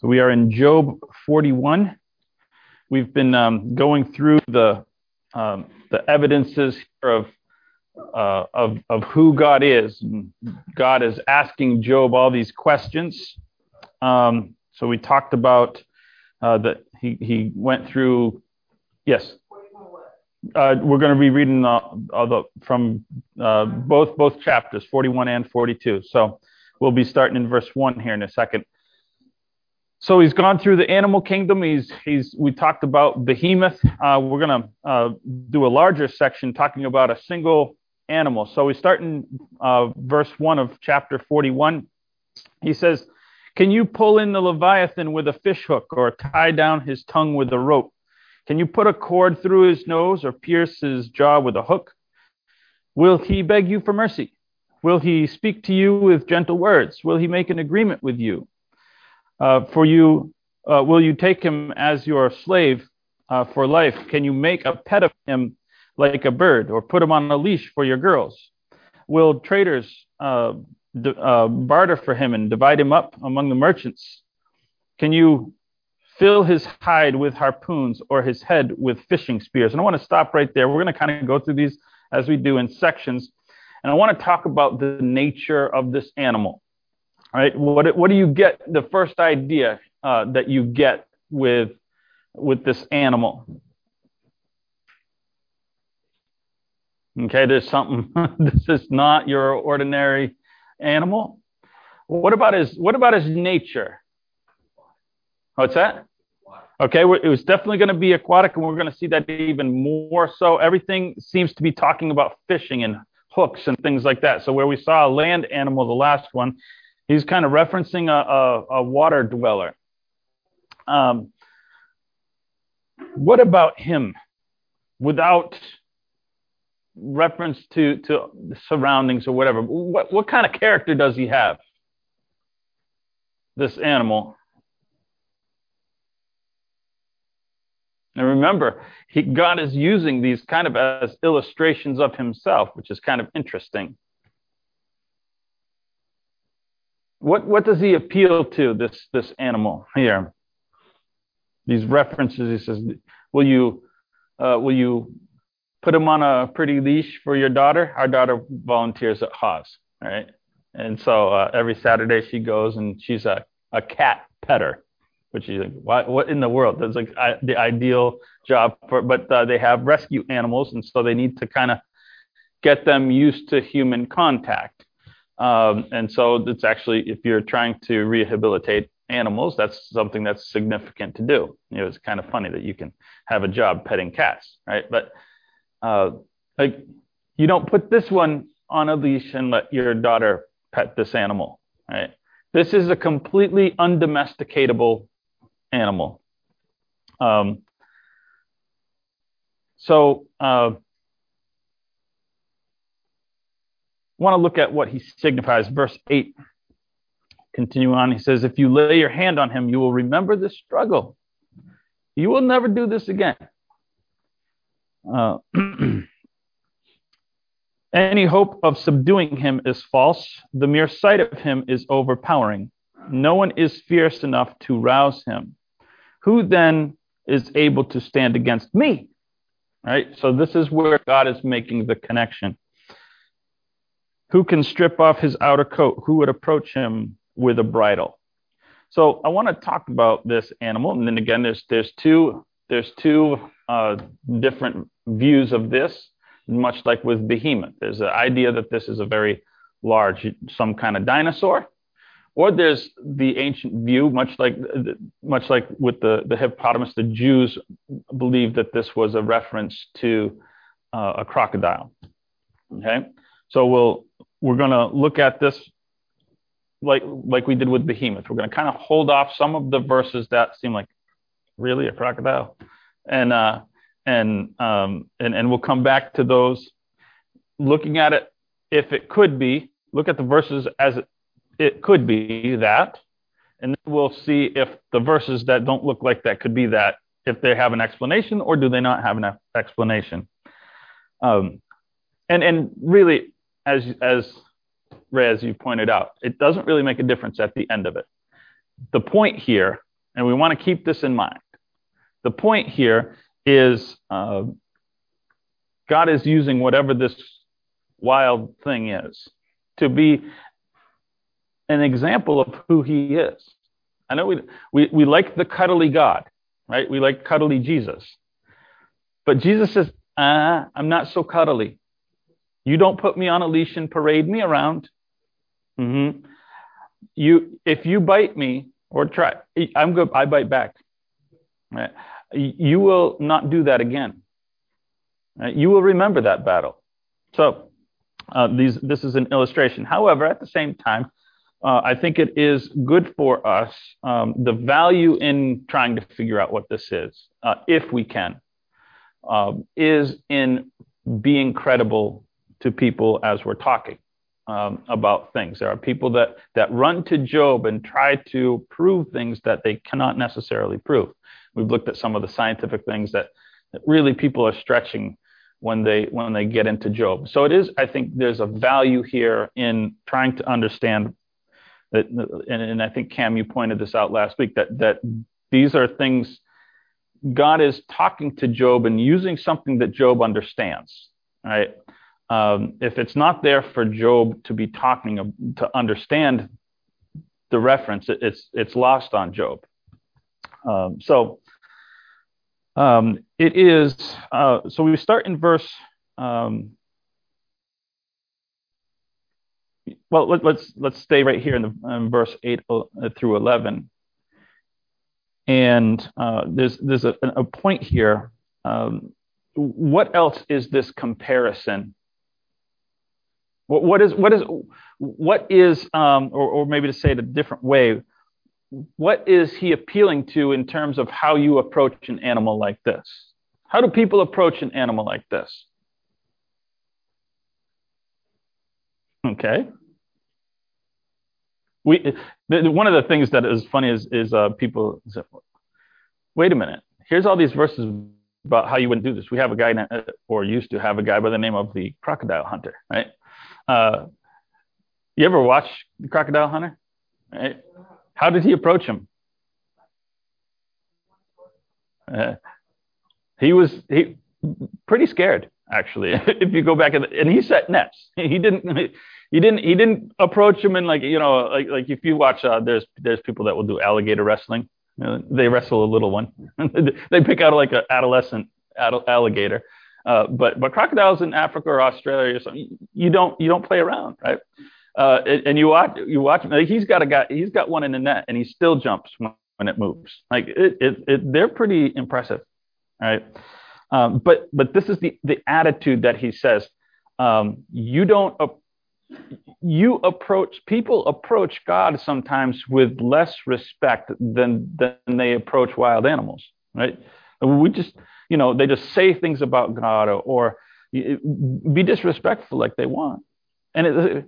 So we are in Job 41. We've been um, going through the um, the evidences of, uh, of of who God is. God is asking Job all these questions. Um, so we talked about uh, that he he went through. Yes. Uh, we're going to be reading the, from uh, both both chapters, 41 and 42. So we'll be starting in verse one here in a second. So he's gone through the animal kingdom. He's he's we talked about behemoth. Uh, we're gonna uh, do a larger section talking about a single animal. So we start in uh, verse one of chapter 41. He says, "Can you pull in the leviathan with a fishhook, or tie down his tongue with a rope? Can you put a cord through his nose, or pierce his jaw with a hook? Will he beg you for mercy? Will he speak to you with gentle words? Will he make an agreement with you?" Uh, for you, uh, will you take him as your slave uh, for life? Can you make a pet of him like a bird, or put him on a leash for your girls? Will traders d- barter for him and divide him up among the merchants? Can you fill his hide with harpoons or his head with fishing spears? And I want to stop right there. We're going to kind of go through these as we do in sections. And I want to talk about the nature of this animal right? What what do you get? The first idea uh, that you get with with this animal. Okay, there's something. this is not your ordinary animal. What about his What about his nature? What's that? Okay, it was definitely going to be aquatic, and we're going to see that even more so. Everything seems to be talking about fishing and hooks and things like that. So where we saw a land animal, the last one, He's kind of referencing a, a, a water dweller. Um, what about him without reference to, to the surroundings or whatever? What, what kind of character does he have? This animal. And remember, he, God is using these kind of as illustrations of himself, which is kind of interesting. What what does he appeal to this this animal here? These references. He says, "Will you uh, will you put him on a pretty leash for your daughter? Our daughter volunteers at Haas, right? And so uh, every Saturday she goes and she's a a cat petter, which is like, what, what in the world? That's like I, the ideal job for, but uh, they have rescue animals, and so they need to kind of get them used to human contact. Um, and so it's actually, if you're trying to rehabilitate animals, that's something that's significant to do. You know, it's kind of funny that you can have a job petting cats, right? But uh, like, you don't put this one on a leash and let your daughter pet this animal, right? This is a completely undomesticatable animal. Um, so uh, want to look at what he signifies. Verse 8, continue on. He says, If you lay your hand on him, you will remember this struggle. You will never do this again. Uh, any hope of subduing him is false. The mere sight of him is overpowering. No one is fierce enough to rouse him. Who then is able to stand against me? Right? So this is where God is making the connection. Who can strip off his outer coat? Who would approach him with a bridle? So I want to talk about this animal, and then again, there's there's two there's two uh, different views of this, much like with behemoth. There's the idea that this is a very large, some kind of dinosaur, or there's the ancient view, much like much like with the the hippopotamus. The Jews believed that this was a reference to uh, a crocodile. Okay, so we'll we're going to look at this like like we did with behemoth. We're going to kind of hold off some of the verses that seem like really a crocodile, and uh, and um, and and we'll come back to those. Looking at it, if it could be, look at the verses as it, it could be that, and then we'll see if the verses that don't look like that could be that, if they have an explanation or do they not have an explanation. Um, and and really, as as Ray, as you pointed out, it doesn't really make a difference at the end of it. The point here And we want to keep this in mind. The point here is uh, God is using whatever this wild thing is to be an example of who he is. I know we, we, we like the cuddly God, right? We like cuddly Jesus. But Jesus says, uh, I'm not so cuddly. You don't put me on a leash and parade me around. Mm-hmm. You, if you bite me or try, I'm good. I bite back. Right? You will not do that again. Right? You will remember that battle. So uh, these, this is an illustration. However, at the same time, uh, I think it is good for us um, the value in trying to figure out what this is, uh, if we can, uh, is in being credible to people as we're talking um, about things. There are people that that run to Job and try to prove things that they cannot necessarily prove. We've looked at some of the scientific things that, that really people are stretching when they when they get into Job. So it is, I think, there's a value here in trying to understand that, and, and I think Cam, you pointed this out last week that that these are things God is talking to Job and using something that Job understands. Right? Um, if it's not there for Job to be talking to understand the reference, it, it's it's lost on Job. Um, so um, it is. Uh, so we start in verse um, well, let, us let's, let's stay right here in, the, in verse eight uh, through eleven, and uh, there's there's a, a point here. Um, what else is this comparison? What, what is what is what is um, or, or maybe to say it a different way, what is he appealing to in terms of how you approach an animal like this? How do people approach an animal like this? Okay. We one of the things that is funny is is uh, people say, wait a minute. Here's all these verses about how you wouldn't do this. We have a guy or used to have a guy by the name of the crocodile hunter, right? Uh, you ever watch the crocodile hunter? Right? How did he approach him? Uh, he was he pretty scared actually. if you go back and, and he set nets, he didn't he didn't he didn't approach him and like you know like like if you watch uh, there's there's people that will do alligator wrestling. You know, they wrestle a little one. they pick out like an adolescent alligator. Uh, but but crocodiles in Africa or Australia or something, you don't you don't play around, right? Uh, and you watch you watch like he's got a guy he's got one in the net and he still jumps when, when it moves. Like it, it, it they're pretty impressive, right? Um, but but this is the the attitude that he says. Um, you don't you approach people approach God sometimes with less respect than than they approach wild animals, right? We just you know they just say things about God or, or be disrespectful like they want, and it,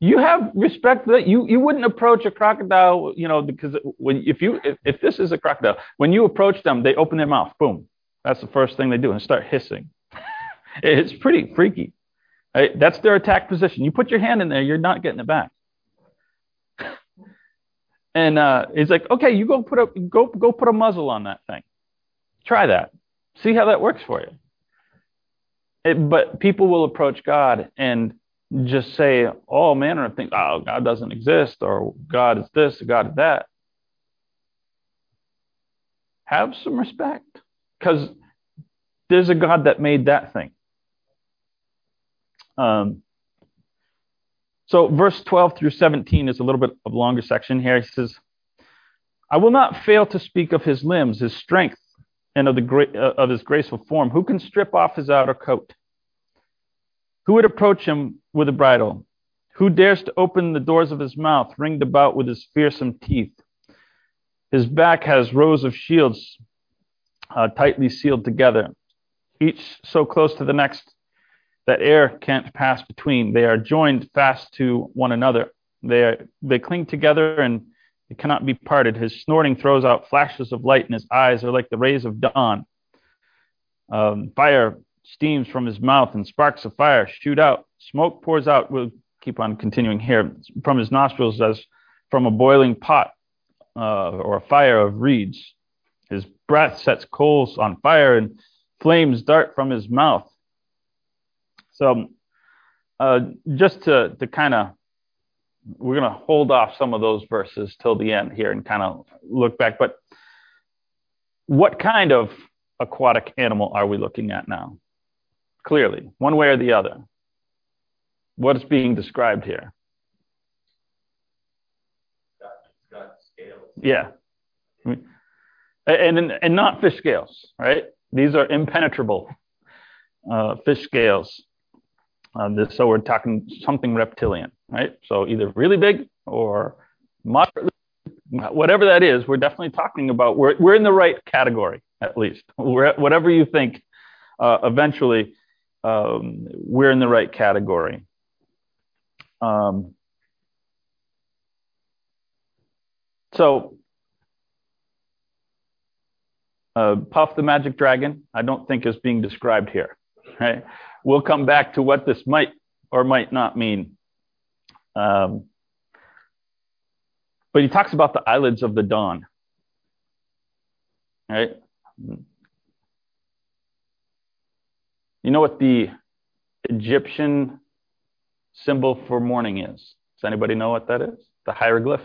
you have respect that you you wouldn't approach a crocodile, you know, because when if you if, if this is a crocodile, when you approach them, they open their mouth, boom, that's the first thing they do and start hissing. it's pretty freaky. Right? That's their attack position. You put your hand in there, you're not getting it back. and uh, he's like, okay, you go put a go go put a muzzle on that thing. Try that. See how that works for you. It, but people will approach God and just say all manner of things. Oh, God doesn't exist, or God is this, or God is that. Have some respect because there's a God that made that thing. Um, so, verse 12 through 17 is a little bit of a longer section here. He says, I will not fail to speak of his limbs, his strength, and of, the uh, of his graceful form. Who can strip off his outer coat? Who would approach him with a bridle? Who dares to open the doors of his mouth, ringed about with his fearsome teeth? His back has rows of shields uh, tightly sealed together, each so close to the next that air can't pass between. They are joined fast to one another. They, are, they cling together and they cannot be parted. His snorting throws out flashes of light, and his eyes are like the rays of dawn. Um, fire steams from his mouth, and sparks of fire shoot out. Smoke pours out. We'll keep on continuing here from his nostrils as from a boiling pot. uh, or a fire of reeds. His breath sets coals on fire and flames dart from his mouth. So, uh, just to, to kind of, we're going to hold off some of those verses till the end here and kind of look back. But what kind of aquatic animal are we looking at now? Clearly, one way or the other. What is being described here? Yeah. And, and not fish scales, right? These are impenetrable uh, fish scales. Uh, this, so we're talking something reptilian, right? So either really big or moderately, whatever that is, we're definitely talking about, we're, we're in the right category, at least. We're, whatever you think, uh, eventually, um, we're in the right category. Um, so, uh, Puff the Magic Dragon, I don't think is being described here. Right? We'll come back to what this might or might not mean. Um, but he talks about the eyelids of the dawn. Right? You know what the Egyptian symbol for morning is? Does anybody know what that is? The hieroglyph?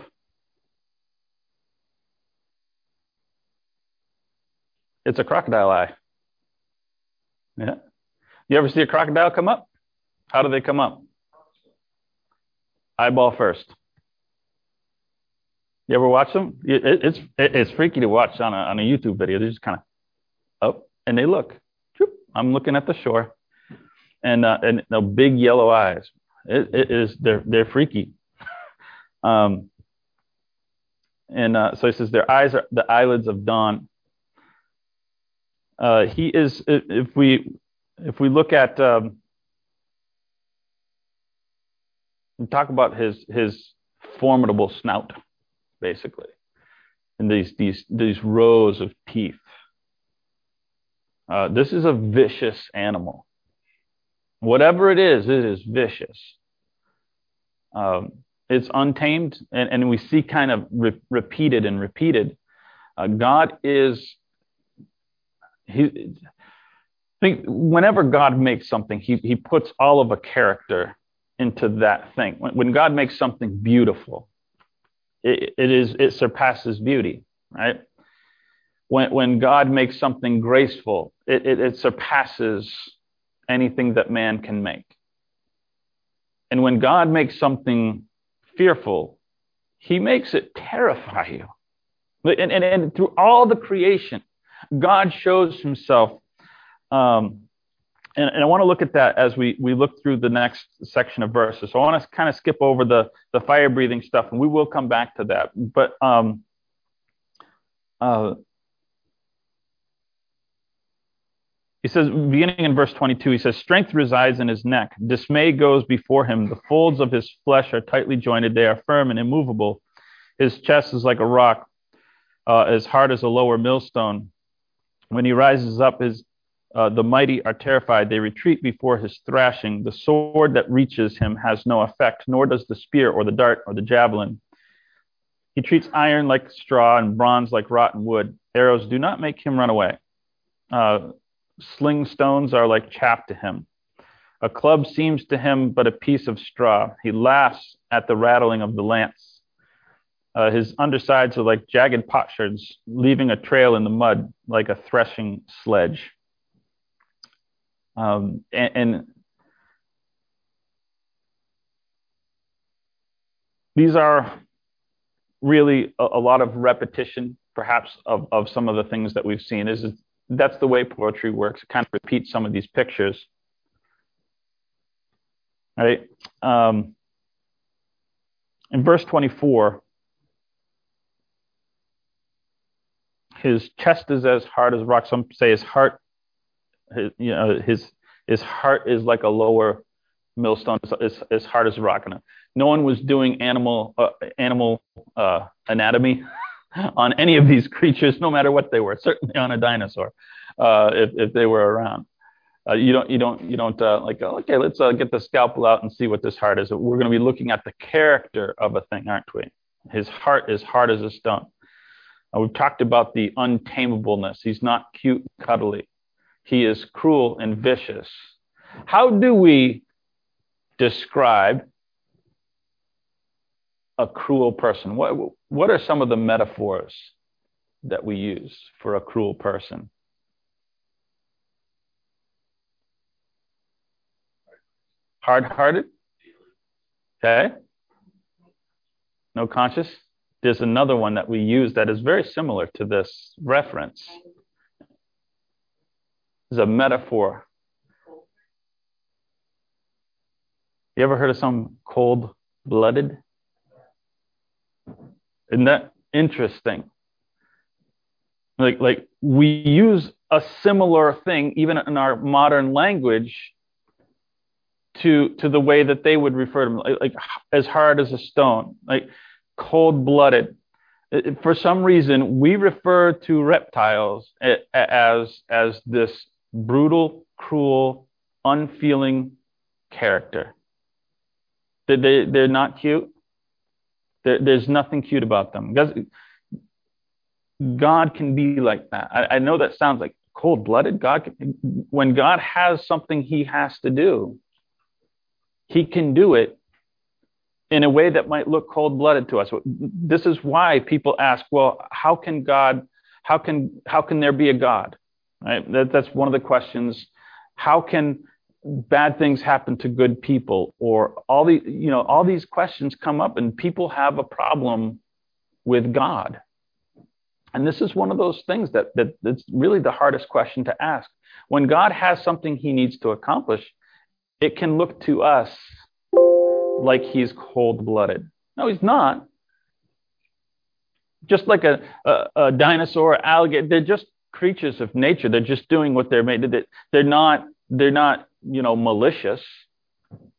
It's a crocodile eye. Yeah. You ever see a crocodile come up? How do they come up? Eyeball first. You ever watch them? It, it's it, it's freaky to watch on a on a YouTube video. They just kind of up and they look. I'm looking at the shore, and uh, and the big yellow eyes. It, it is they're they're freaky. um, and uh, so he says their eyes are the eyelids of dawn. Uh, he is if we if we look at um, talk about his his formidable snout, basically, and these these these rows of teeth. Uh, this is a vicious animal. Whatever it is, it is vicious. Um, it's untamed, and, and we see kind of re- repeated and repeated. Uh, God is he think whenever God makes something, he, he puts all of a character into that thing. When, when God makes something beautiful, it, it is it surpasses beauty, right? When when God makes something graceful, it, it, it surpasses anything that man can make. And when God makes something fearful, he makes it terrify you. And, and, and through all the creation, God shows himself um, and, and, I want to look at that as we, we look through the next section of verses. So I want to kind of skip over the, the fire breathing stuff, and we will come back to that. But um, uh, he says, beginning in verse 22, he says, Strength resides in his neck. Dismay goes before him. The folds of his flesh are tightly jointed. They are firm and immovable. His chest is like a rock, uh, as hard as a lower millstone. When he rises up, his uh, the mighty are terrified. They retreat before his thrashing. The sword that reaches him has no effect, nor does the spear or the dart or the javelin. He treats iron like straw and bronze like rotten wood. Arrows do not make him run away. Uh, sling stones are like chaff to him. A club seems to him but a piece of straw. He laughs at the rattling of the lance. Uh, his undersides are like jagged potsherds, leaving a trail in the mud like a threshing sledge. Um, and, and these are really a, a, lot of repetition, perhaps, of, of some of the things that we've seen. Is that's the way poetry works. It kind of repeats some of these pictures. Right? Um, in verse 24, his chest is as hard as rock. Some say his heart his, you know, his his heart is like a lower millstone, as, as hard as a rock. No one was doing animal uh, animal uh, anatomy on any of these creatures, no matter what they were. Certainly on a dinosaur, uh, if if they were around. Uh, you don't you don't you don't uh, like okay let's uh, get the scalpel out and see what this heart is we're going to be looking at the character of a thing aren't we his heart is hard as a stone we've talked about the untamableness. He's not cute and cuddly. He is cruel and vicious. How do we describe a cruel person? What, what are some of the metaphors that we use for a cruel person? Hard hearted? Okay. No conscience? There's another one that we use that is very similar to this reference. It's a metaphor. You ever heard of some cold blooded? Isn't that interesting? Like, like we use a similar thing even in our modern language to to the way that they would refer to them, like, like as hard as a stone, like cold blooded. For some reason, we refer to reptiles as as this brutal, cruel, unfeeling character. They, they, they're not cute. There, there's nothing cute about them. God can be like that. I, I know that sounds like cold blooded. God, can, when God has something He has to do, He can do it in a way that might look cold blooded to us. This is why people ask, well, how can God? How can how can there be a God? Right? That, that's one of the questions. How can bad things happen to good people? Or all the you know all these questions come up and people have a problem with god. And this is one of those things that, that that's really the hardest question to ask. When god has something he needs to accomplish it can look to us like he's cold-blooded. No he's not. Just like a, a, a dinosaur alligator they're just creatures of nature they're just doing what they're made they're not they're not you know, malicious.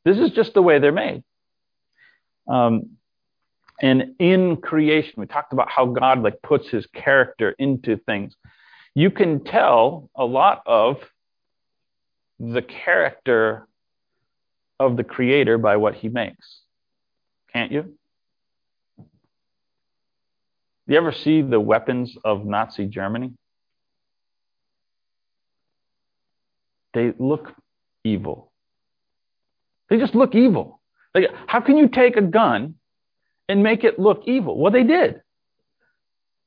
This is just the way they're made. Um, and in creation, we talked about how God like puts his character into things. You can tell a lot of the character of the creator by what he makes. Can't you? You ever see the weapons of Nazi Germany? They look evil. They just look evil. Like, how can you take a gun and make it look evil? Well, they did.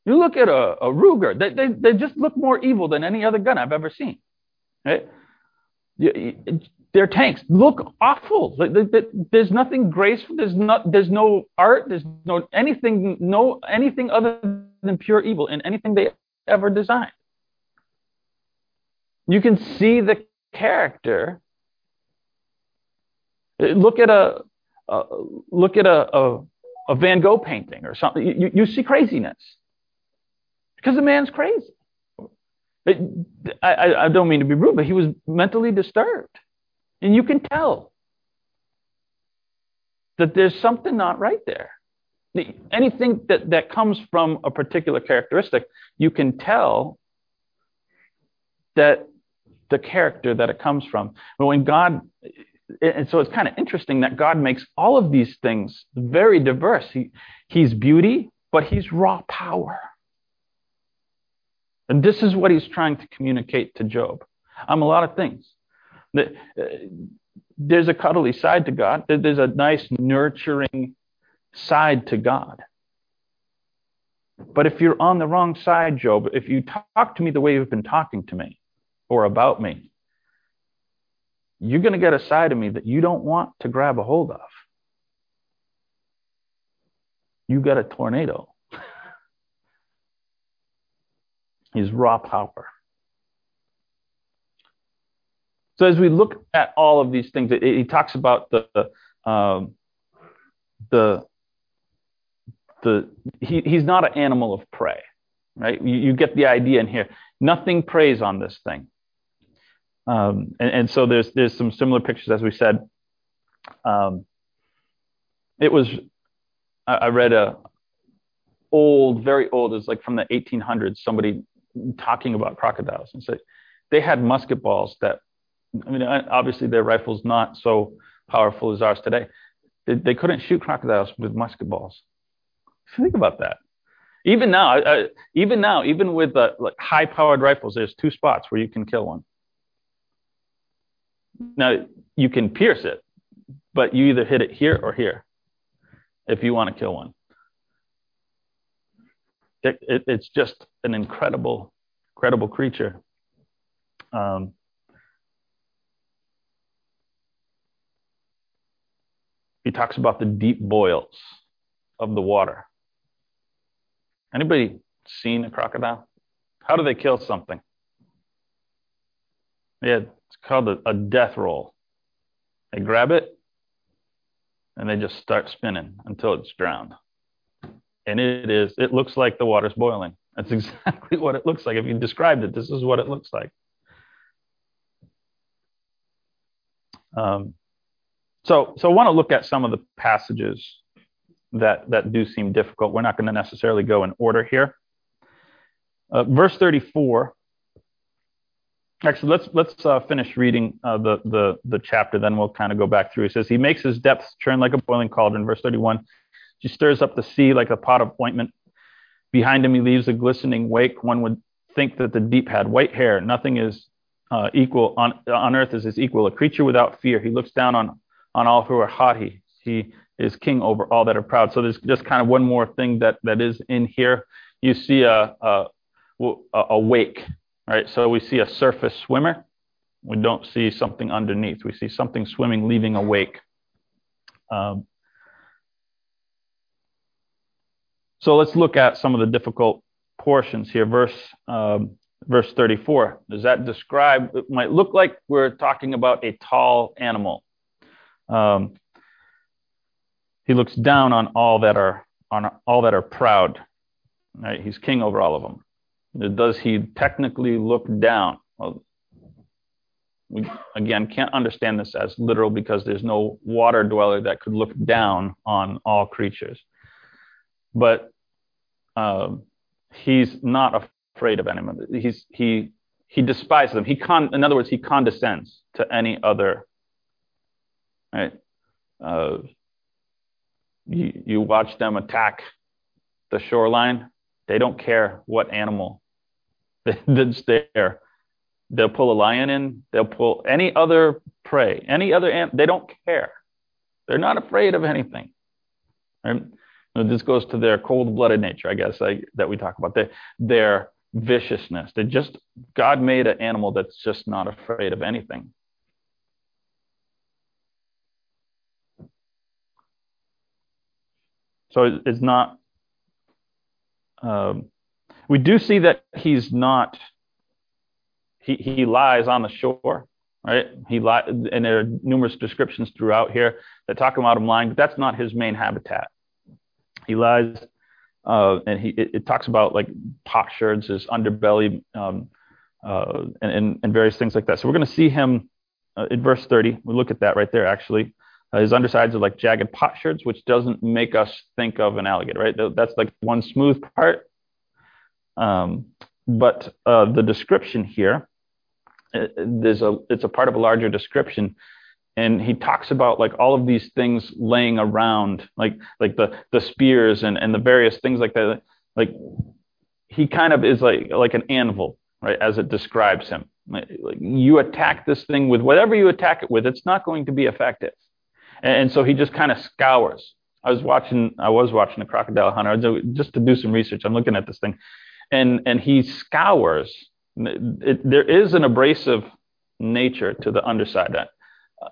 You look at a, a Luger, they, they, they just look more evil than any other gun I've ever seen. Right? Their tanks look awful. There's nothing graceful. There's not. There's no art. There's no anything. No anything other than pure evil in anything they ever designed. You can see the character Look at a uh, look at a, a, a, Van Gogh painting or something. You, you see craziness because the man's crazy. It, I, I don't mean to be rude, but he was mentally disturbed, and you can tell that there's something not right there. Anything that, that comes from a particular characteristic, you can tell that the character that it comes from. But when God and so it's kind of interesting that God makes all of these things very diverse. He, he's beauty, but he's raw power. And this is what he's trying to communicate to Job. I'm a lot of things. Uh, there's a cuddly side to God, there's a nice, nurturing side to God. But if you're on the wrong side, Job, if you talk to me the way you've been talking to me or about me, you're going to get a side of me that you don't want to grab a hold of. You got a tornado. He's raw power. So as we look at all of these things, he talks about the um, the the he, he's not an animal of prey, right? You, you get the idea in here. Nothing preys on this thing. Um, and, and, so there's there's some similar pictures as we said. Um, it was I, I, read a old, very old, it's like from the 1800s. Somebody talking about crocodiles and said they had musket balls that I mean obviously their rifles not so powerful as ours today. They, they couldn't shoot crocodiles with musket balls. Think about that. Even now, uh, even now, even with uh, like high-powered rifles, there's two spots where you can kill one. Now you can pierce it, but you either hit it here or here if you want to kill one. It, it, it's just an incredible, incredible creature. Um, he talks about the deep boils of the water. Anybody seen a crocodile? How do they kill something? Yeah, called a, a death roll. They grab it and they just start spinning until it's drowned. And it is, it looks like the water's boiling. That's exactly what it looks like. If you described it, this is what it looks like. Um, so, so I want to look at some of the passages that that do seem difficult. We're not going to necessarily go in order here. Uh, verse 34. Actually, let's let's uh, finish reading uh, the the the chapter. Then we'll kind of go back through. It says, "He makes his depths churn like a boiling cauldron." Verse 31. He stirs up the sea like a pot of ointment. Behind him, he leaves a glistening wake. One would think that the deep had white hair. Nothing is uh, equal on on earth is his equal. A creature without fear. He looks down on on all who are haughty. He is king over all that are proud. So there's just kind of one more thing that that is in here. You see a a, a wake, right? So we see a surface swimmer. We don't see something underneath. We see something swimming, leaving a wake. Um, so let's look at some of the difficult portions here. Verse um, verse 34. Does that describe? It might look like we're talking about a tall animal. Um, he looks down on all that are on all that are proud. Right? He's king over all of them. Does he technically look down? Well, we again can't understand this as literal because there's no water dweller that could look down on all creatures. But uh, he's not afraid of anyone. He's he he despises them. He con in other words, he condescends to any other. Right. Uh, you, you watch them attack the shoreline, they don't care what animal that's there. They'll pull a lion in, they'll pull any other prey, any other ant, they don't care. They're not afraid of anything. Right? This goes to their cold-blooded nature, I guess, like, that we talk about. Their, their viciousness. They just God made an animal that's just not afraid of anything. So it's not. Um, we do see that he's not. He he lies on the shore, right? He li- and there are numerous descriptions throughout here that talk about him lying, but that's not his main habitat. He lies, uh, and he it, it, talks about like potsherds, his underbelly, um, uh, and, and, and various things like that. So we're going to see him uh, in verse 30. We look at that right there actually. Uh, his undersides are like jagged potsherds, which doesn't make us think of an alligator, right? That's like one smooth part. Um, but uh, the description here, uh, there's a it's a part of a larger description, and he talks about like all of these things laying around, like like the the spears and and the various things like that. Like he kind of is like like an anvil, right? As it describes him. Like, like you attack this thing with whatever you attack it with, it's not going to be effective. And, so he just kind of scours. I was watching, I was watching a crocodile hunter just to do some research. I'm looking at this thing, and and he scours. It, there is an abrasive nature to the underside. Uh,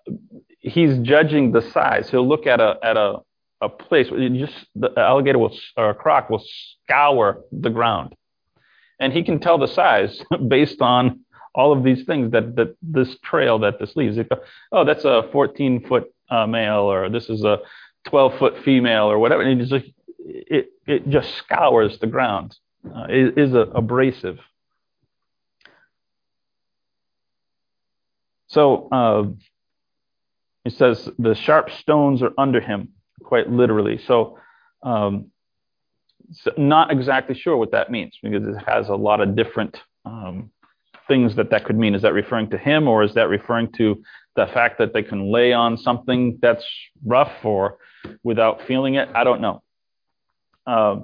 he's judging the size. He'll look at a at a a place where just the alligator will or a croc will scour the ground, and he can tell the size based on all of these things that that this trail that this leaves. oh, that's a 14 foot uh, male or this is a 12 foot female or whatever. And it just, it, it just scours the ground. Uh, it is a, abrasive. So uh, it says the sharp stones are under him, quite literally. So, um, so not exactly sure what that means because it has a lot of different um, things that that could mean. Is that referring to him or is that referring to the fact that they can lay on something that's rough or without feeling it? I don't know. Uh,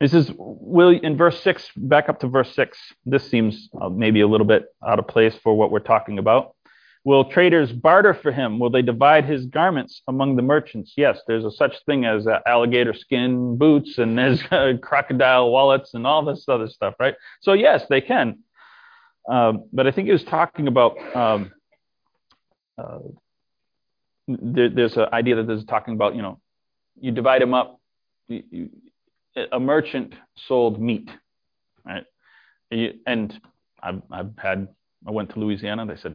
This is will in verse six. Back up to verse six. This seems uh, maybe a little bit out of place for what we're talking about. Will traders barter for him? Will they divide his garments among the merchants? Yes, there's a such thing as uh, alligator skin boots and there's uh, crocodile wallets and all this other stuff, right? So yes, they can. Um, but I think he was talking about um, uh, there, there's an idea that this is talking about, you know, you divide them up. You, you, a merchant sold meat, right? And I've, I've had, I went to Louisiana. They said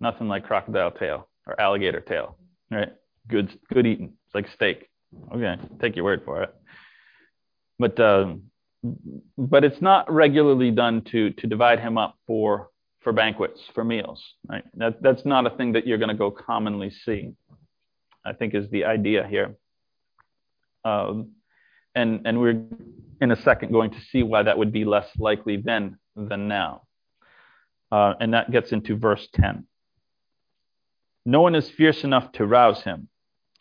nothing like crocodile tail or alligator tail, right? Good, good eating. It's like steak. Okay, take your word for it. But uh, but it's not regularly done to to divide him up for for banquets for meals. Right? That that's not a thing that you're going to go commonly see. I think is the idea here. Um, and and we're in a second going to see why that would be less likely then than now. Uh, and that gets into verse 10. No one is fierce enough to rouse him.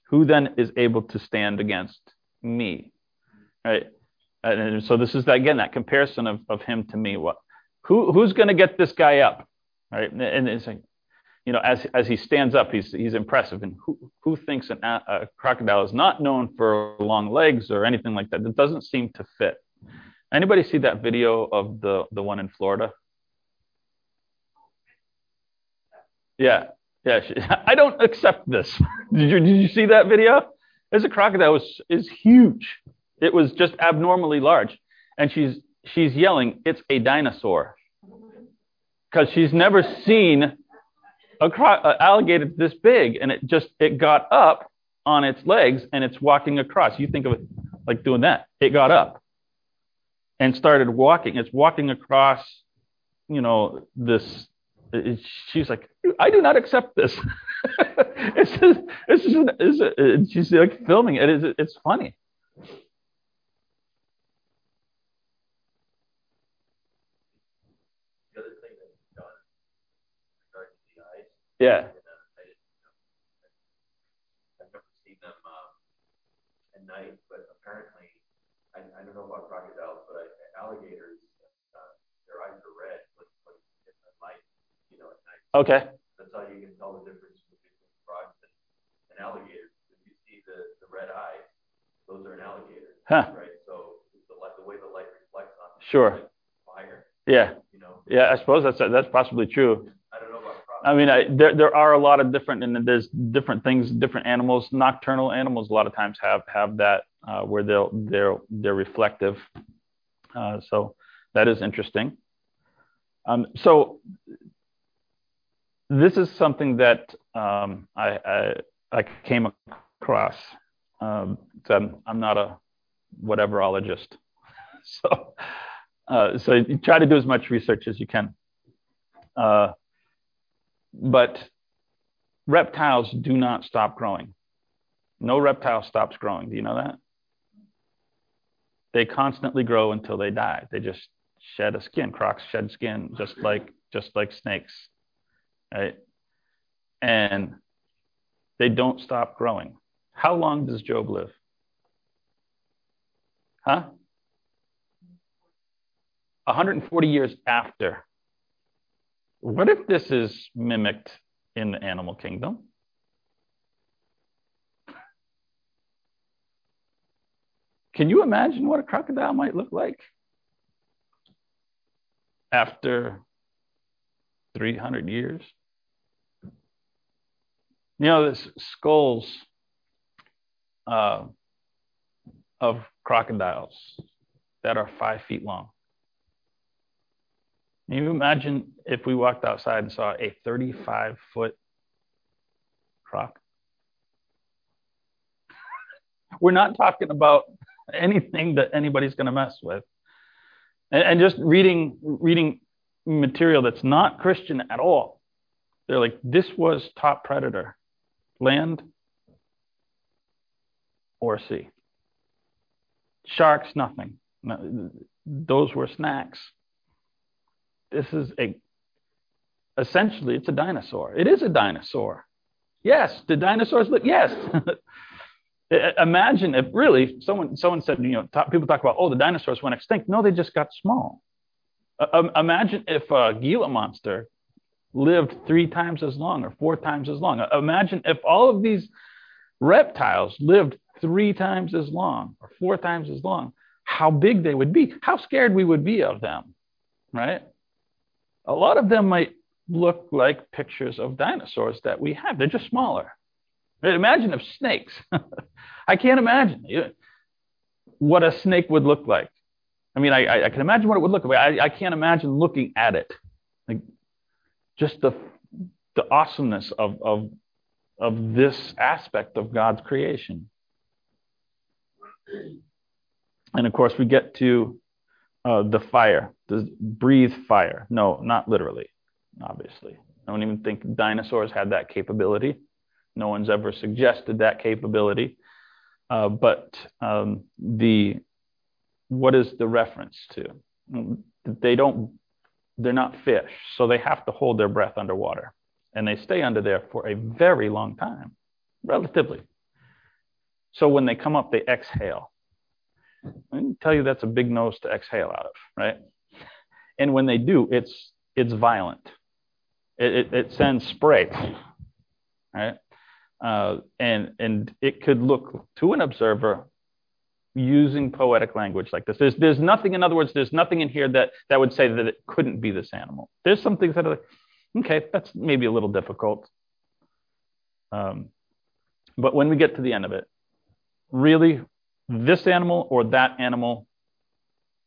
Who then is able to stand against me? Right. And so this is again that comparison of, of him to me. What who who's going to get this guy up? Right. And it's like, you know, as as he stands up, he's he's impressive. And who who thinks an, a crocodile is not known for long legs or anything like that? It doesn't seem to fit. Anybody see that video of the the one in Florida? Yeah, yeah. She, I don't accept this. did you did you see that video? There's a crocodile was is huge. It was just abnormally large, and she's she's yelling, "It's a dinosaur," because she's never seen a cro- uh, alligator this big, and it just it got up on its legs and it's walking across. You think of it like doing that. It got up and started walking. It's walking across, you know, this. She's like, I do not accept this. it's just, it's just, it's, she's like filming it. It's, it's funny. Yeah. I've never seen them um, at night, but apparently, I, I don't know about crocodiles, but I, alligators, uh, their eyes are red when, when in the light, you know, at night. Okay. That's how you can tell the difference between frogs and, and alligators. If you see the, the red eyes, those are an alligator. Huh. Right. So the, the way the light reflects on them, sure. Like fire. Yeah. You know. Yeah, I suppose that's that's possibly true. I mean, I, there there are a lot of different, and there's different things, different animals. Nocturnal animals a lot of times have have that uh, where they'll they're they're reflective. Uh, so that is interesting. Um, so this is something that um, I, I, I came across. Um, I'm, I'm not a whateverologist, so uh, so try to do as much research as you can. Uh, but reptiles do not stop growing. No reptile stops growing. Do you know that? They constantly grow until they die. They just shed a skin. Crocs shed skin just like just like snakes. Right? And they don't stop growing. How long does Job live? Huh? 140 years after what if this is mimicked in the animal kingdom? Can you imagine what a crocodile might look like after 300 years? You know, the skulls uh, of crocodiles that are five feet long. Can you imagine if we walked outside and saw a 35 foot croc? We're not talking about anything that anybody's going to mess with. And, and, just reading reading material that's not Christian at all. They're like, this was top predator, land or sea. Sharks, nothing. Those were snacks this is a essentially it's a dinosaur. It is a dinosaur. Yes, the dinosaurs look yes. Imagine if really someone someone said, you know, people talk about, oh, the dinosaurs went extinct. No, they just got small. Uh, imagine if a Gila monster lived three times as long or four times as long. Imagine if all of these reptiles lived three times as long or four times as long, how big they would be, how scared we would be of them, right? A lot of them might look like pictures of dinosaurs that we have. They're just smaller. Imagine if snakes, I can't imagine what a snake would look like. I mean, I, I can imagine what it would look like. I, I can't imagine looking at it. Like just the, the awesomeness of, of, of this aspect of God's creation. And of course, we get to uh, the fire, the breathe fire. No, not literally, obviously. I don't even think dinosaurs had that capability. No one's ever suggested that capability. Uh, but um, the what is the reference to? They don't. They're not fish, so they have to hold their breath underwater, and they stay under there for a very long time, relatively. So when they come up, they exhale. I can tell you that's a big nose to exhale out of, right? And when they do, it's it's violent. It, it, it sends spray, right? Uh, and and it could look to an observer using poetic language like this. There's there's nothing, in other words, there's nothing in here that that would say that it couldn't be this animal. There's some things that are like, okay, that's maybe a little difficult. Um, but when we get to the end of it, really, this animal or that animal,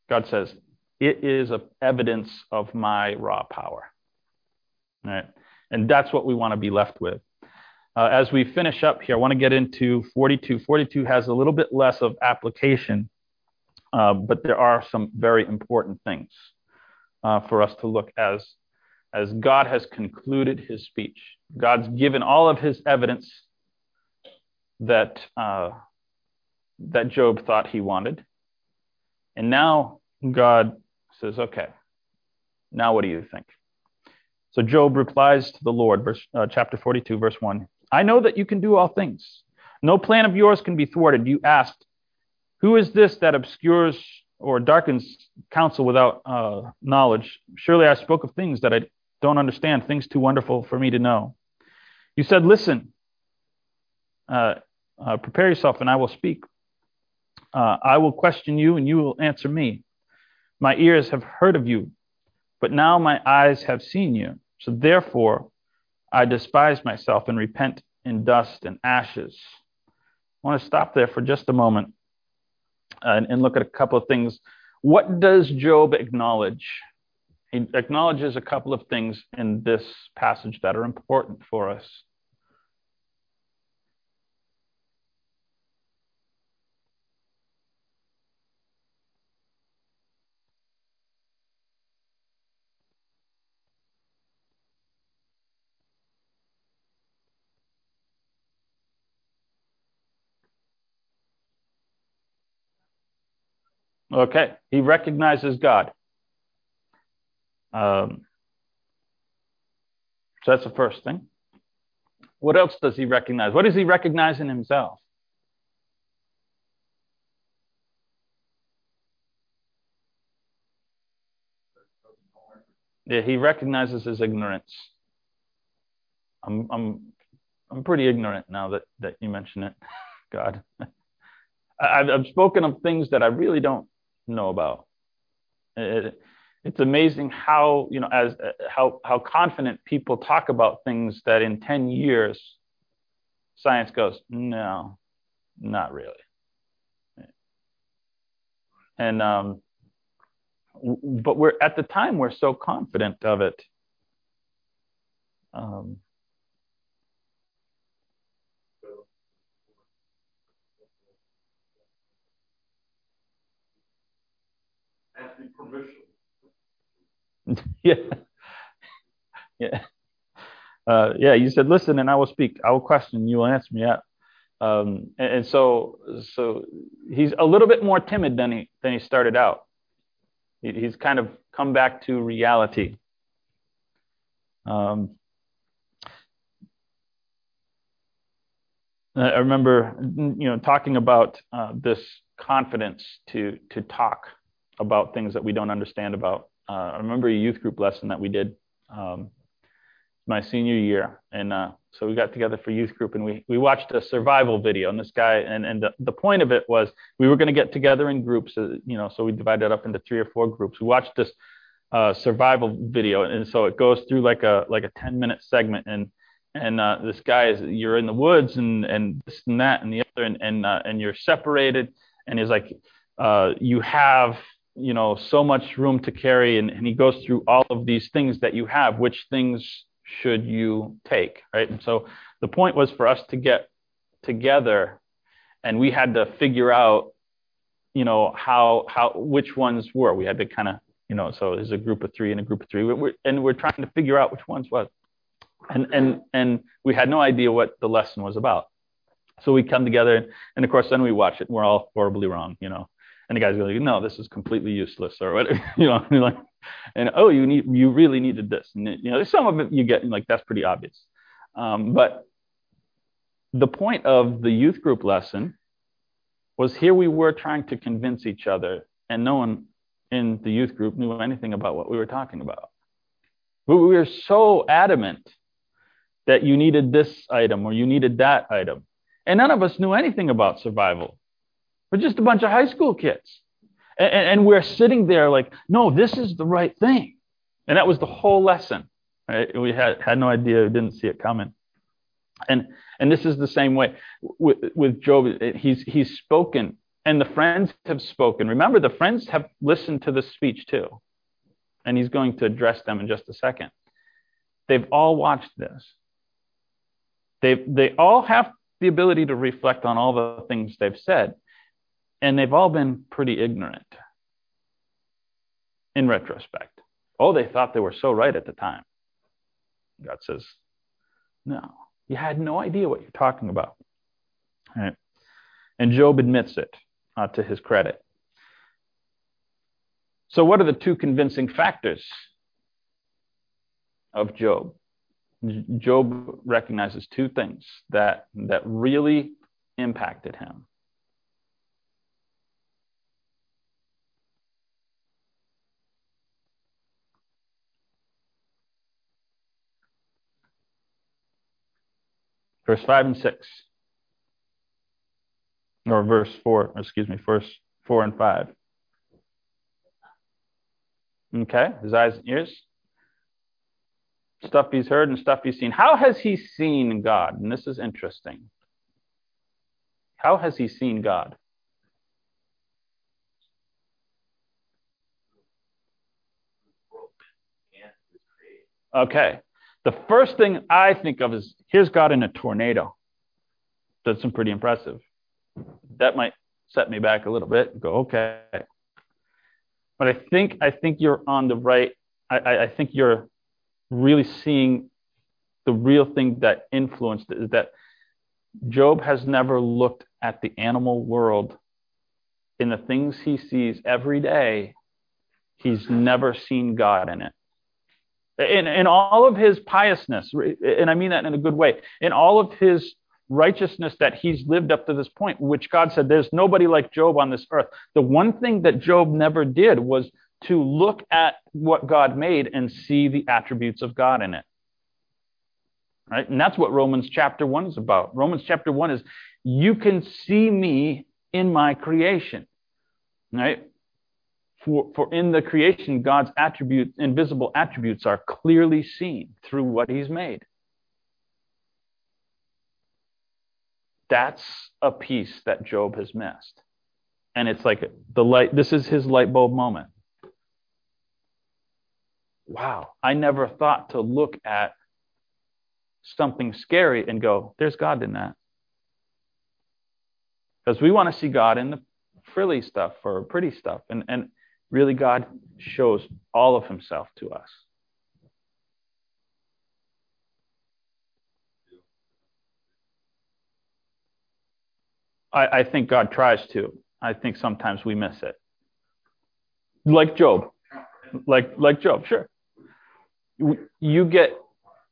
God says, it is evidence of my raw power. Right? And that's what we want to be left with. Uh, as we finish up here, I want to get into 42. 42 has a little bit less of application, uh, but there are some very important things uh, for us to look as as God has concluded his speech. God's given all of his evidence that uh, that Job thought he wanted, and now God says, "Okay, now what do you think?" So Job replies to the Lord, verse, uh, chapter 42, verse 1. I know that you can do all things. No plan of yours can be thwarted. You asked, Who is this that obscures or darkens counsel without uh, knowledge? Surely I spoke of things that I don't understand, things too wonderful for me to know. You said, Listen, uh, uh, prepare yourself, and I will speak. Uh, I will question you, and you will answer me. My ears have heard of you, but now my eyes have seen you. So therefore, I despise myself and repent in dust and ashes. I want to stop there for just a moment and, and look at a couple of things. What does Job acknowledge? He acknowledges a couple of things in this passage that are important for us. Okay, he recognizes God. Um, so that's the first thing. What else does he recognize? What does he recognize in himself? Yeah, he recognizes his ignorance. I'm I'm I'm pretty ignorant now that that you mention it, God. I've, I've spoken of things that I really don't know about. It, it's amazing how you know as how how confident people talk about things that in 10 years science goes no not really and um but we're at the time we're so confident of it um permission. yeah. Yeah. Uh, yeah, you said, listen, and I will speak. I will question. You will answer me. Yeah. Um, and, and, so, so he's a little bit more timid than he than he started out. He, he's kind of come back to reality. Um, I remember, you know, talking about uh, this confidence to to talk about things that we don't understand about. Uh, I remember a youth group lesson that we did um, my senior year, and uh, so we got together for youth group, and we we watched a survival video. And this guy, and and the, the point of it was we were going to get together in groups, uh, you know, so we divided up into three or four groups. We watched this uh, survival video, and so it goes through like a like a 10 minute segment, and and uh, this guy is you're in the woods and and this and that and the other and and uh, and you're separated and he's like you have you know so much room to carry and, and he goes through all of these things that you have which things should you take right? And so the point was for us to get together and we had to figure out you know how how which ones were. We had to kind of you know so there's a group of three and a group of three. We're, and we're trying to figure out which ones was and and and we had no idea what the lesson was about. So we come together, and, and of course, then we watch it, and we're all horribly wrong, you know. And the guys go like, "No, this is completely useless," or whatever, you know, and like, and oh, you need, you really needed this, and you know, some of it you get like that's pretty obvious. Um, but the point of the youth group lesson was here we were trying to convince each other, and no one in the youth group knew anything about what we were talking about. But We were so adamant that you needed this item or you needed that item. And none of us knew anything about survival. We're just a bunch of high school kids. And, and, we're sitting there like, no, this is the right thing. And that was the whole lesson. Right? We had, had no idea, we didn't see it coming. And, and this is the same way with, with Job. He's, he's spoken, and the friends have spoken. Remember, the friends have listened to the speech too. And he's going to address them in just a second. They've all watched this. They, they all have the ability to reflect on all the things they've said, and they've all been pretty ignorant in retrospect. Oh, they thought they were so right at the time. God says, no, you had no idea what you're talking about. And Job admits it uh, to his credit. So, what are the two convincing factors of Job? Job recognizes two things that, that really impacted him. Verse 5 and 6. Or verse 4, excuse me, verse 4 and 5. Okay, his eyes and ears stuff he's heard and stuff he's seen. How has he seen God? And this is interesting. How has he seen God? Okay. The first thing I think of is here's God in a tornado. That's some pretty impressive. That might set me back a little bit. Go, okay. But I think I think you're on the right. I, I think you're really seeing the real thing that influenced that Job has never looked at the animal world in the things he sees every day. He's never seen God in it. In, in all of his piousness, and I mean that in a good way, in all of his righteousness that he's lived up to this point, which God said, there's nobody like Job on this earth. The one thing that Job never did was to look at what God made and see the attributes of God in it. Right? And that's what Romans chapter 1 is about. Romans chapter 1 is you can see me in my creation. Right? For, for in the creation, God's attributes, invisible attributes, are clearly seen through what he's made. That's a piece that Job has missed. And it's like the light, this is his light bulb moment wow, I never thought to look at something scary and go, there's God in that. Because we want to see God in the frilly stuff or pretty stuff. And, and really, God shows all of himself to us. I, I think God tries to. I think sometimes we miss it. Like Job. Like like Job, sure you get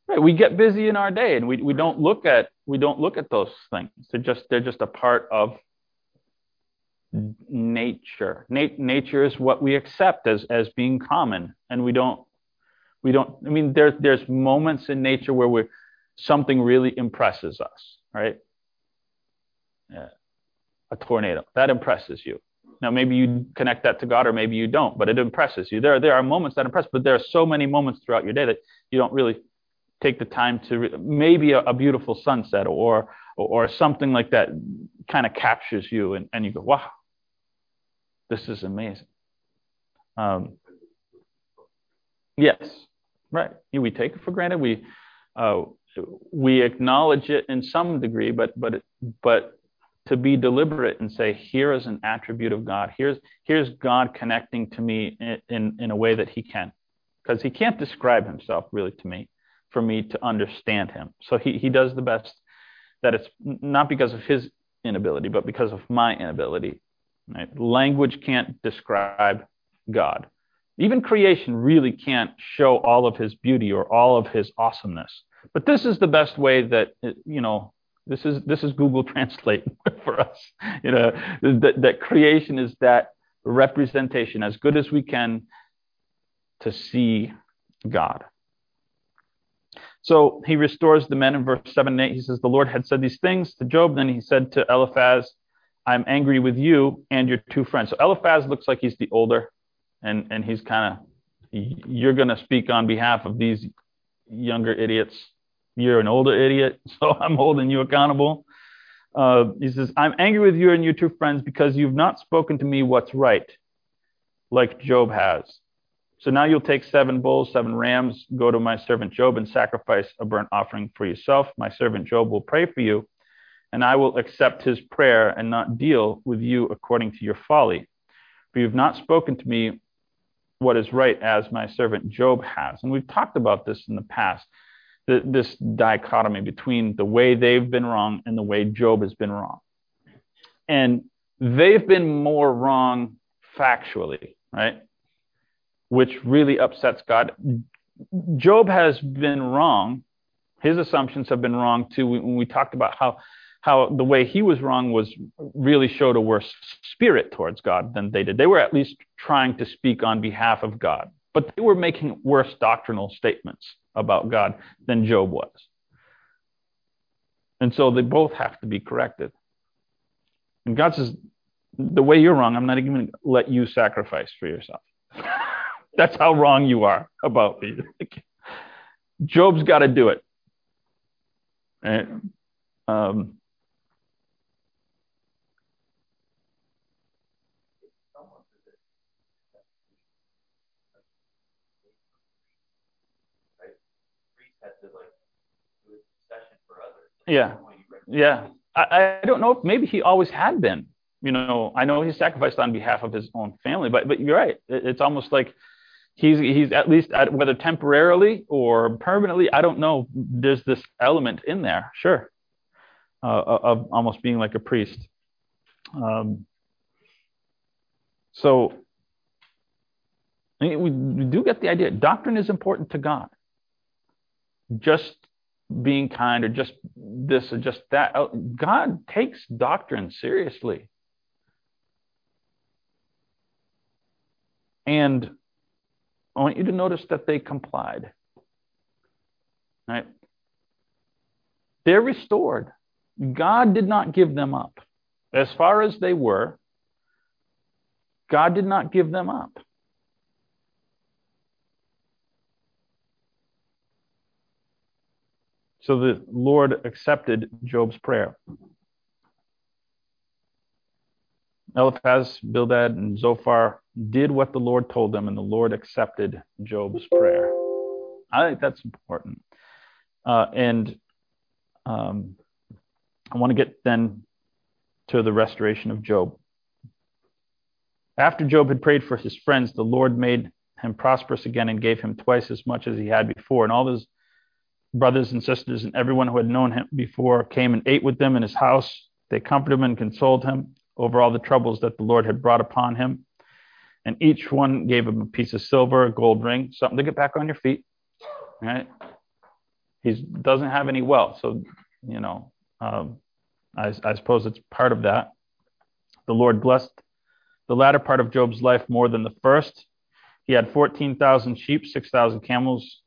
Right. We get busy in our day and we, we don't look at we don't look at those things. They're just they're just a part of nature. Na- nature is what we accept as as being common, and we don't we don't. I mean, there's there's moments in nature where we something really impresses us, right? Yeah. A tornado that impresses you. Now, maybe you connect that to God, or maybe you don't, but it impresses you. There, there are moments that impress, but there are so many moments throughout your day that you don't really take the time to. Re- maybe a, a, beautiful sunset or, or, or something like that kind of captures you, and, and you go, "Wow, this is amazing." Um, yes, right. We take it for granted. We uh, we acknowledge it in some degree, but but but to be deliberate and say, here is an attribute of God. Here's here's God connecting to me in in, in a way that He can, because He can't describe Himself really to me, for me to understand Him. So He He does the best that it's not because of His inability, but because of my inability. Right? Language can't describe God. Even creation really can't show all of His beauty or all of His awesomeness. But this is the best way that you know this is this is Google Translate for us. You know that that creation is that representation as good as we can to see God. So he restores the men in verse 7 and 8. He says, The Lord had said these things to Job. Then he said to Eliphaz, I'm angry with you and your two friends. So Eliphaz looks like he's the older, and, and he's kind of, you're going to speak on behalf of these younger idiots you're an older idiot, so I'm holding you accountable. Uh, he says, I'm angry with you and your two friends because you've not spoken to me what's right, like Job has. So now you'll take seven bulls, seven rams, go to my servant Job and sacrifice a burnt offering for yourself. My servant Job will pray for you, and I will accept his prayer and not deal with you according to your folly. For you've not spoken to me what is right as my servant Job has. And we've talked about this in the past the, this dichotomy between the way they've been wrong and the way Job has been wrong. And they've been more wrong factually, right? Which really upsets God. Job has been wrong. His assumptions have been wrong too. When we talked about how how the way he was wrong was really showed a worse spirit towards God than they did. They were at least trying to speak on behalf of God, but they were making worse doctrinal statements about God than Job was. And so they both have to be corrected. And God says, the way you're wrong, I'm not even going to let you sacrifice for yourself. That's how wrong you are about me. Job's got to do it. Right? Um, Yeah. Yeah. I, I don't know if maybe he always had been. You know, I know he sacrificed on behalf of his own family, but but you're right. It, it's almost like he's he's at least at, whether temporarily or permanently, I don't know. There's this element in there, sure, uh, of almost being like a priest. Um, so we, we do get the idea. Doctrine is important to God. Just being kind or just this or just that. Oh, God takes doctrine seriously. And I want you to notice that they complied. Right? They're restored. God did not give them up. As far as they were, God did not give them up. So the Lord accepted Job's prayer. Eliphaz, Bildad, and Zophar did what the Lord told them, and the Lord accepted Job's prayer. I think that's important. Uh, and um, I want to get then to the restoration of Job. After Job had prayed for his friends, the Lord made him prosperous again and gave him twice as much as he had before. And all his brothers and sisters and everyone who had known him before came and ate with them in his house. They comforted him and consoled him over all the troubles that the Lord had brought upon him. And each one gave him a piece of silver, a gold ring, something to get back on your feet. Right? He doesn't have any wealth. So, you know, um, I, I suppose it's part of that. The Lord blessed the latter part of Job's life more than the first. He had 14,000 sheep, 6,000 camels,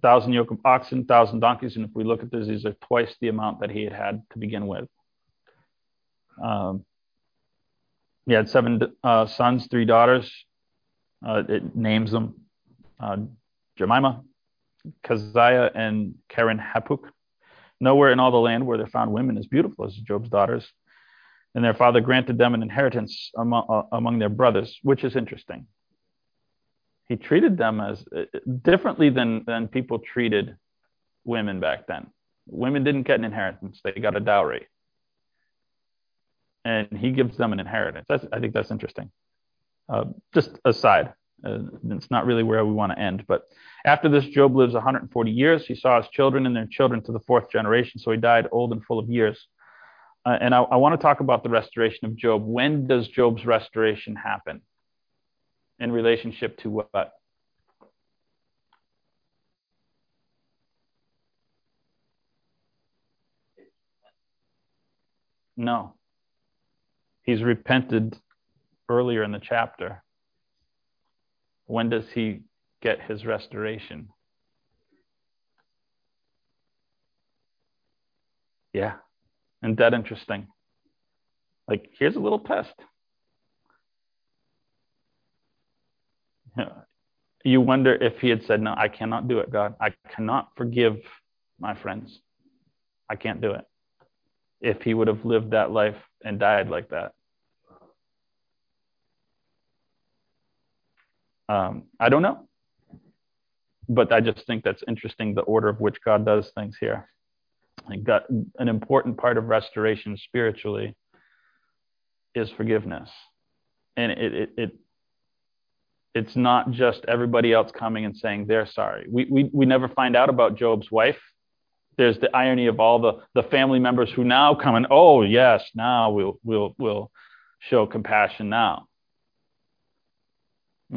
1,000 yoke of oxen, 1,000 donkeys. And if we look at this, these are twice the amount that he had had to begin with. Um, he had seven uh, sons, three daughters. Uh, it names them uh, Jemimah, Keziah, and Keren-Happuch. Nowhere in all the land were there found women as beautiful as Job's daughters. And their father granted them an inheritance among, uh, among their brothers, which is interesting. He treated them as uh, differently than, than people treated women back then. Women didn't get an inheritance, they got a dowry and he gives them an inheritance. That's, I think that's interesting. Uh, just aside, uh, it's not really where we want to end. But after this, Job lives 140 years. He saw his children and their children to the fourth generation, so he died old and full of years. Uh, and I, I want to talk about the restoration of Job. When does Job's restoration happen? In relationship to what? No he's repented earlier in the chapter. When does he get his restoration? Yeah. Isn't that interesting? Like, here's a little test. You wonder if he had said, No, I cannot do it, God. I cannot forgive my friends. I can't do it if he would have lived that life and died like that. Um, I don't know. But I just think that's interesting the order of which God does things here. And got an important part of restoration spiritually is forgiveness. And it, it, it it's not just everybody else coming and saying they're sorry. We, we, we never find out about Job's wife there's the irony of all the, the family members who now come and, oh, yes, now we'll, we'll, we'll show compassion now.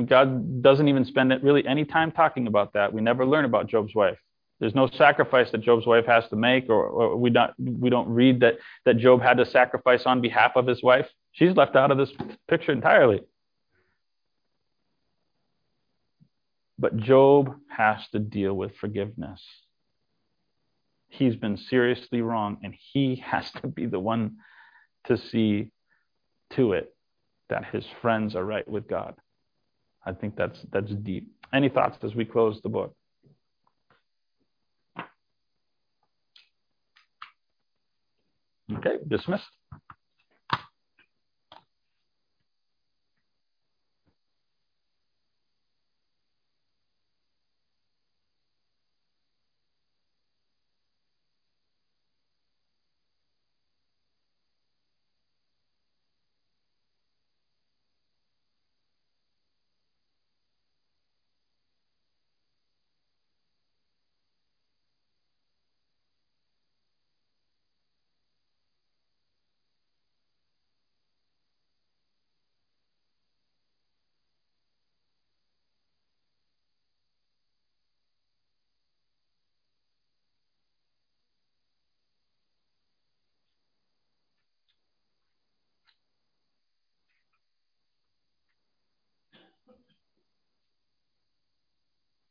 God doesn't even spend really any time talking about that. We never learn about Job's wife. There's no sacrifice that Job's wife has to make, or, or we, not, we don't read that, that Job had to sacrifice on behalf of his wife. She's left out of this picture entirely. But Job has to deal with forgiveness he's been seriously wrong and he has to be the one to see to it that his friends are right with God. I think that's that's deep. Any thoughts as we close the book? Okay, dismissed.